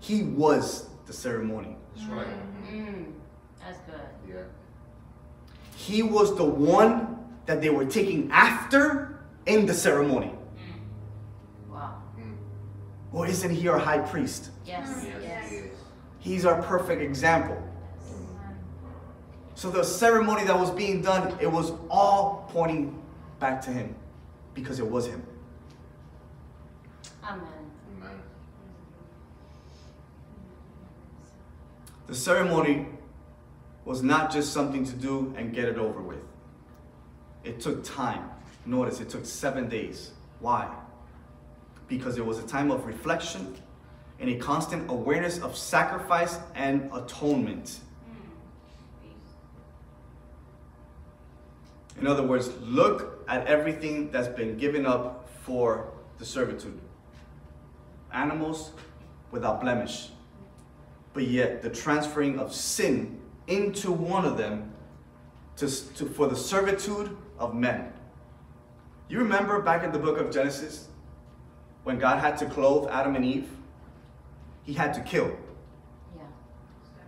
he was the ceremony. That's right. Mm. That's good. Yeah. He was the one that they were taking after in the ceremony. Wow. Or isn't he our high priest? Yes. Yes. Yes. Yes. He's our perfect example. So the ceremony that was being done, it was all pointing back to him because it was him. Amen. Amen. The ceremony was not just something to do and get it over with. It took time. Notice it took seven days. Why? Because it was a time of reflection and a constant awareness of sacrifice and atonement. In other words, look at everything that's been given up for the servitude. Animals without blemish. But yet, the transferring of sin into one of them to, to, for the servitude of men. You remember back in the book of Genesis when God had to clothe Adam and Eve? He had to kill. Yeah.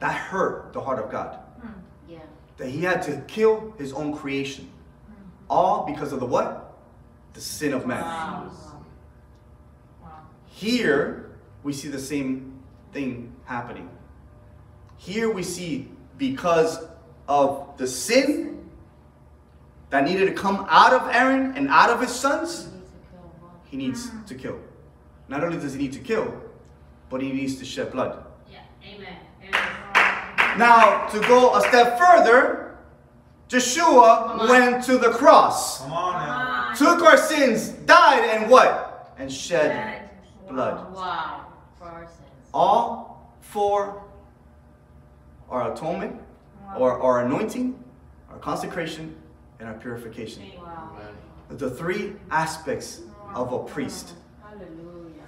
That hurt the heart of God. Hmm. Yeah. That he had to kill his own creation. All because of the what? The sin of man. Wow. Here, we see the same thing happening. Here we see because of the sin that needed to come out of Aaron and out of his sons, You need to kill he needs hmm. to kill. Not only does he need to kill, but he needs to shed blood. Yeah. Amen. Amen. Now, to go a step further, Yeshua went to the cross, Come on now. took our sins, died, and what? And shed blood. Wow. For our sins. all for our atonement, or our anointing, our consecration, and our purification. Wow. The three aspects of a priest, Hallelujah.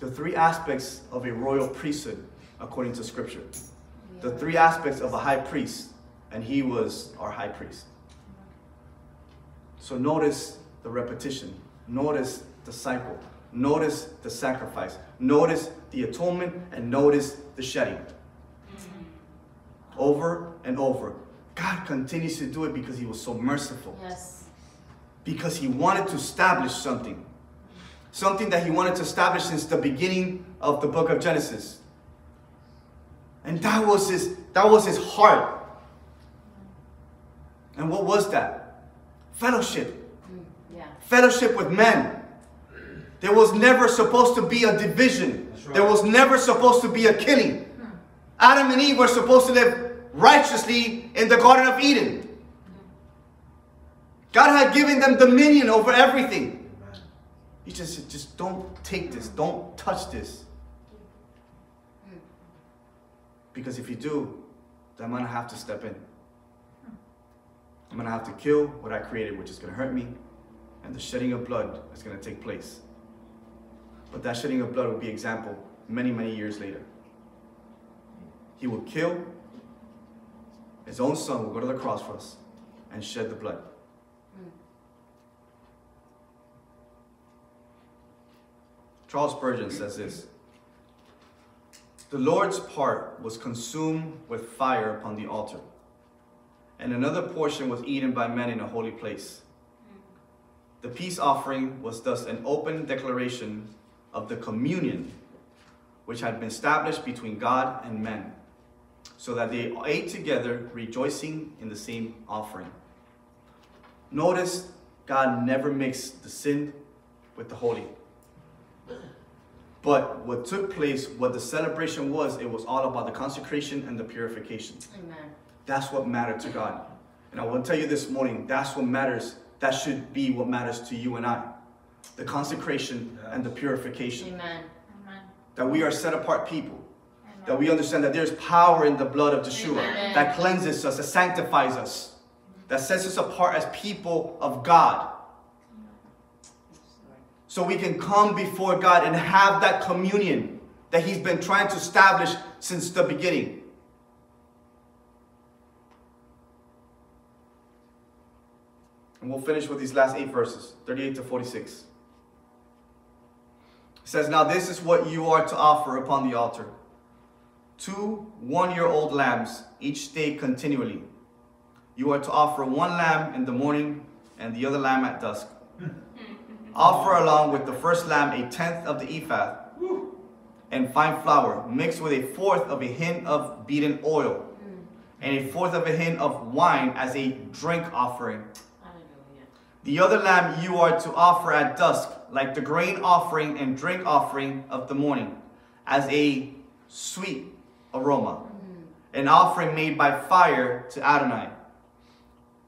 the three aspects of a royal priesthood, according to Scripture. The three aspects of a high priest, and he was our high priest. So notice the repetition, notice the cycle, notice the sacrifice, notice the atonement, and notice the shedding. Over and over. God continues to do it because he was so merciful. Yes. Because he wanted to establish something. Something that he wanted to establish since the beginning of the book of Genesis. And that was his that was his heart. And what was that? Fellowship. Mm, yeah. Fellowship with men. There was never supposed to be a division. Right. There was never supposed to be a killing. Adam and Eve were supposed to live righteously in the Garden of Eden. God had given them dominion over everything. He just said, just don't take this, don't touch this. Because if you do, then I'm gonna have to step in. I'm gonna have to kill what I created, which is gonna hurt me, and the shedding of blood is gonna take place. But that shedding of blood will be example many, many years later. He will kill his own son, will go to the cross for us, and shed the blood. Charles Spurgeon says this The Lord's part was consumed with fire upon the altar, and another portion was eaten by men in a holy place. The peace offering was thus an open declaration of the communion which had been established between God and men, so that they ate together, rejoicing in the same offering. Notice God never mixed the sin with the holy. But what took place, what the celebration was, it was all about the consecration and the purification. Amen. That's what mattered to God. And I want to tell you this morning, that's what matters. That should be what matters to you and I. The consecration and the purification. Amen. Amen. That we are set apart people. That we understand that there's power in the blood of Yeshua Amen. that cleanses us, that sanctifies us, that sets us apart as people of God. So we can come before God and have that communion that He's been trying to establish since the beginning. And we'll finish with these last eight verses 38 to 46. It says, Now this is what you are to offer upon the altar two one year old lambs, each day continually. You are to offer one lamb in the morning and the other lamb at dusk. Offer along with the first lamb a tenth of the ephah and fine flour, mixed with a fourth of a hin of beaten oil, mm. and a fourth of a hin of wine as a drink offering. The other lamb you are to offer at dusk, like the grain offering and drink offering of the morning, as a sweet aroma, mm-hmm. an offering made by fire to Adonai.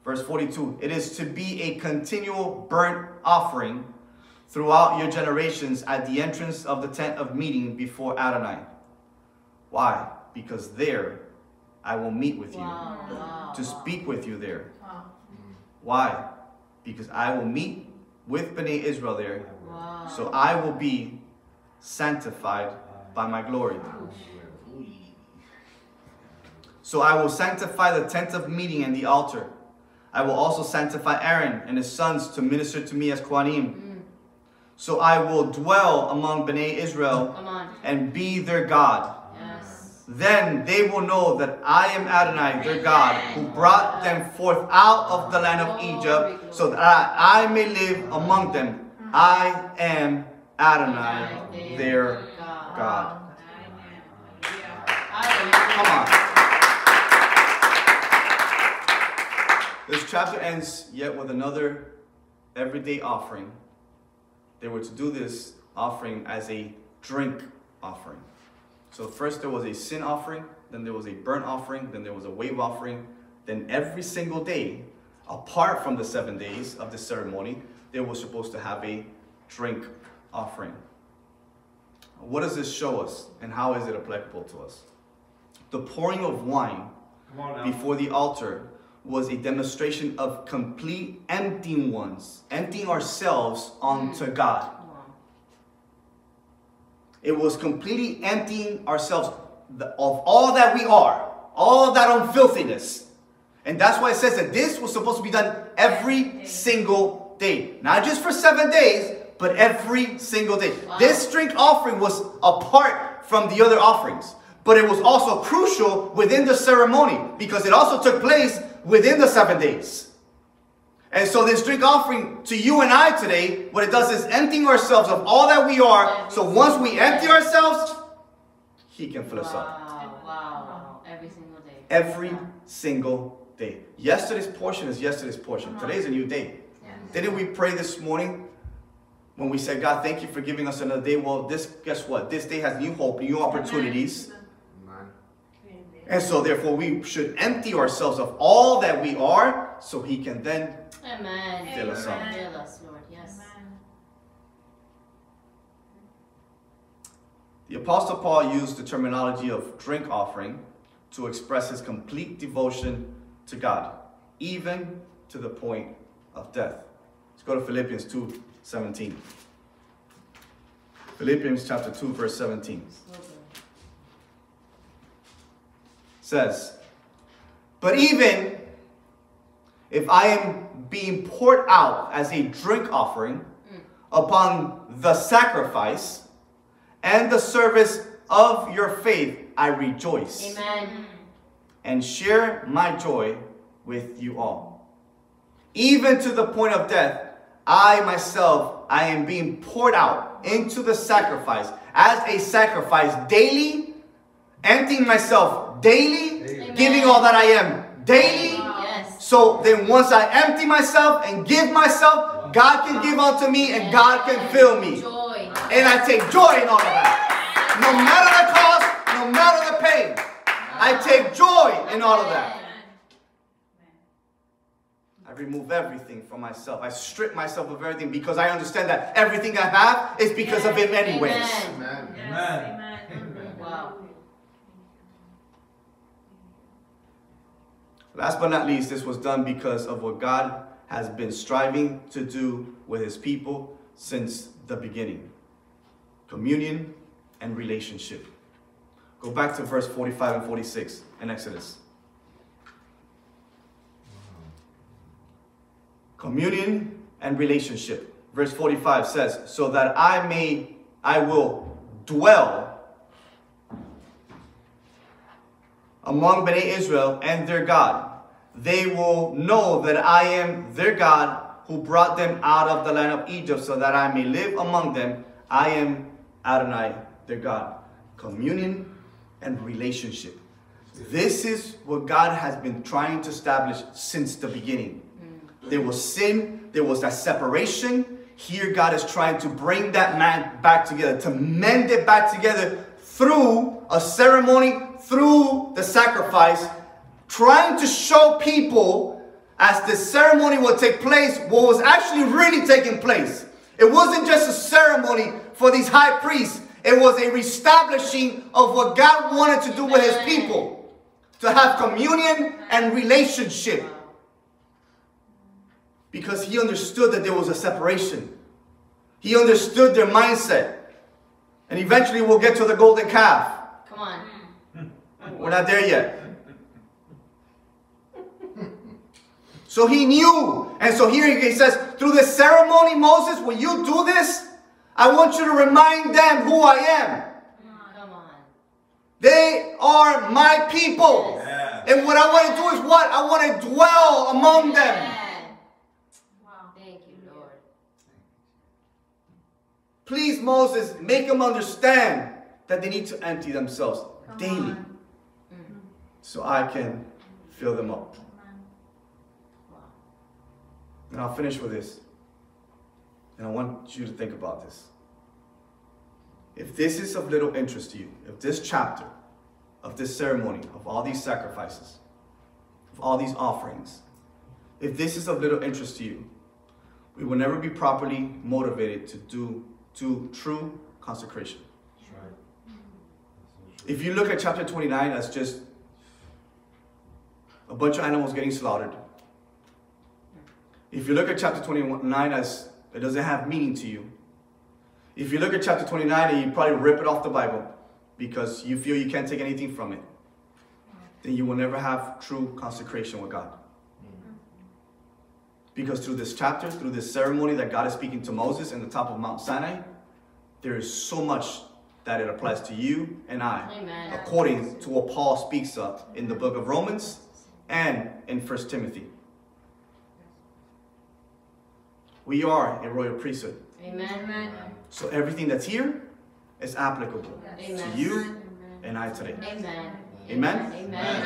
Verse 42 It is to be a continual burnt offering throughout your generations at the entrance of the tent of meeting before Adonai. Why? Because there I will meet with you, wow, to speak with you there. Wow. Why? Because I will meet with Bnei Israel there, Wow. so I will be sanctified by my glory. So I will sanctify the tent of meeting and the altar. I will also sanctify Aaron and his sons to minister to me as Kohanim. Mm. So I will dwell among Bnei Israel and be their God. Then they will know that I am Adonai, their God, who brought them forth out of the land of Egypt, so that I, I may live among them. I am Adonai, their God. Come on. This chapter ends yet with another everyday offering. They were to do this offering as a drink offering. So first there was a sin offering, then there was a burnt offering, then there was a wave offering. Then every single day, apart from the seven days of the ceremony, they were supposed to have a drink offering. What does this show us and how is it applicable to us? The pouring of wine Come on now. before the altar was a demonstration of complete emptying ones, emptying ourselves onto mm. God. It was completely emptying ourselves of all that we are, all that unfilthiness. And that's why it says that this was supposed to be done every single day. Not just for seven days, but every single day. Wow. This drink offering was apart from the other offerings. But it was also crucial within the ceremony because it also took place within the seven days. And so this drink offering to you and I today, what it does is emptying ourselves of all that we are. So once we empty ourselves, he can fill us up. Wow, wow, wow. Every single day. Every single day. Yesterday's portion is yesterday's portion. Uh-huh. Today's a new day. Didn't we pray this morning when we said, God, thank you for giving us another day? Well, this, guess what? This day has new hope, new opportunities. Amen. And so therefore we should empty ourselves of all that we are so he can then Amen. Fill us up. Fill us, Lord. Yes. The Apostle Paul used the terminology of drink offering to express his complete devotion to God, even to the point of death. Let's go to Philippians 2 17. Philippians chapter 2, verse 17 says, But even if I am being poured out as a drink offering mm. upon the sacrifice and the service of your faith, I rejoice Amen. and share my joy with you all. Even to the point of death, I myself, I am being poured out into the sacrifice as a sacrifice daily, emptying myself daily, Amen. giving all that I am daily. Yes. So then once I empty myself and give myself, God can give unto me and God can fill me. And I take joy in all of that. No matter the cost, no matter the pain, I take joy in all of that. I remove everything from myself. I strip myself of everything because I understand that everything I have is because of Him, anyways. Amen. Amen. Amen. Wow. Last but not least, this was done because of what God has been striving to do with His people since the beginning communion and relationship. Go back to verse 45 and 46 in Exodus. Communion and relationship. Verse 45 says, So that I may, I will dwell among Bnei Israel and their God. They will know that I am their God who brought them out of the land of Egypt so that I may live among them. I am Adonai, their God. Communion and relationship. This is what God has been trying to establish since the beginning. Mm. There was sin, there was that separation. Here, God is trying to bring that man back together, to mend it back together through a ceremony, through the sacrifice, trying to show people as the ceremony will take place what was actually really taking place. It wasn't just a ceremony for these high priests, it was a reestablishing of what God wanted to do with his people to have communion and relationship because he understood that there was a separation. He understood their mindset. And eventually we'll get to the golden calf. Come on. We're not there yet. So he knew. And so here he says, through the ceremony, Moses, when you do this, I want you to remind them who I am. Come on. They are my people. Yeah. And what I want to do is what? I want to dwell among them. Wow. Thank you, Lord. Please, Moses, make them understand that they need to empty themselves Come daily on. Mm. so I can fill them up. Come on. Wow. And I'll finish with this. And I want you to think about this. If this is of little interest to you, if this chapter of this ceremony, of all these sacrifices, of all these offerings, if this is of little interest to you, we will never be properly motivated to do to true consecration. Right. That's so true. If you look at chapter 29 as just a bunch of animals getting slaughtered, if you look at chapter 29 as it doesn't have meaning to you, if you look at chapter 29 and you probably rip it off the Bible because you feel you can't take anything from it, then you will never have true consecration with God. Mm-hmm. Because through this chapter, through this ceremony that God is speaking to Moses in the top of Mount Sinai, there is so much that it applies to you and I Amen. according to what Paul speaks of in the book of Romans and in 1 Timothy. We are a royal priesthood. Amen. Amen. So everything that's here is applicable Amen. to you and I today. Amen. Amen? Amen.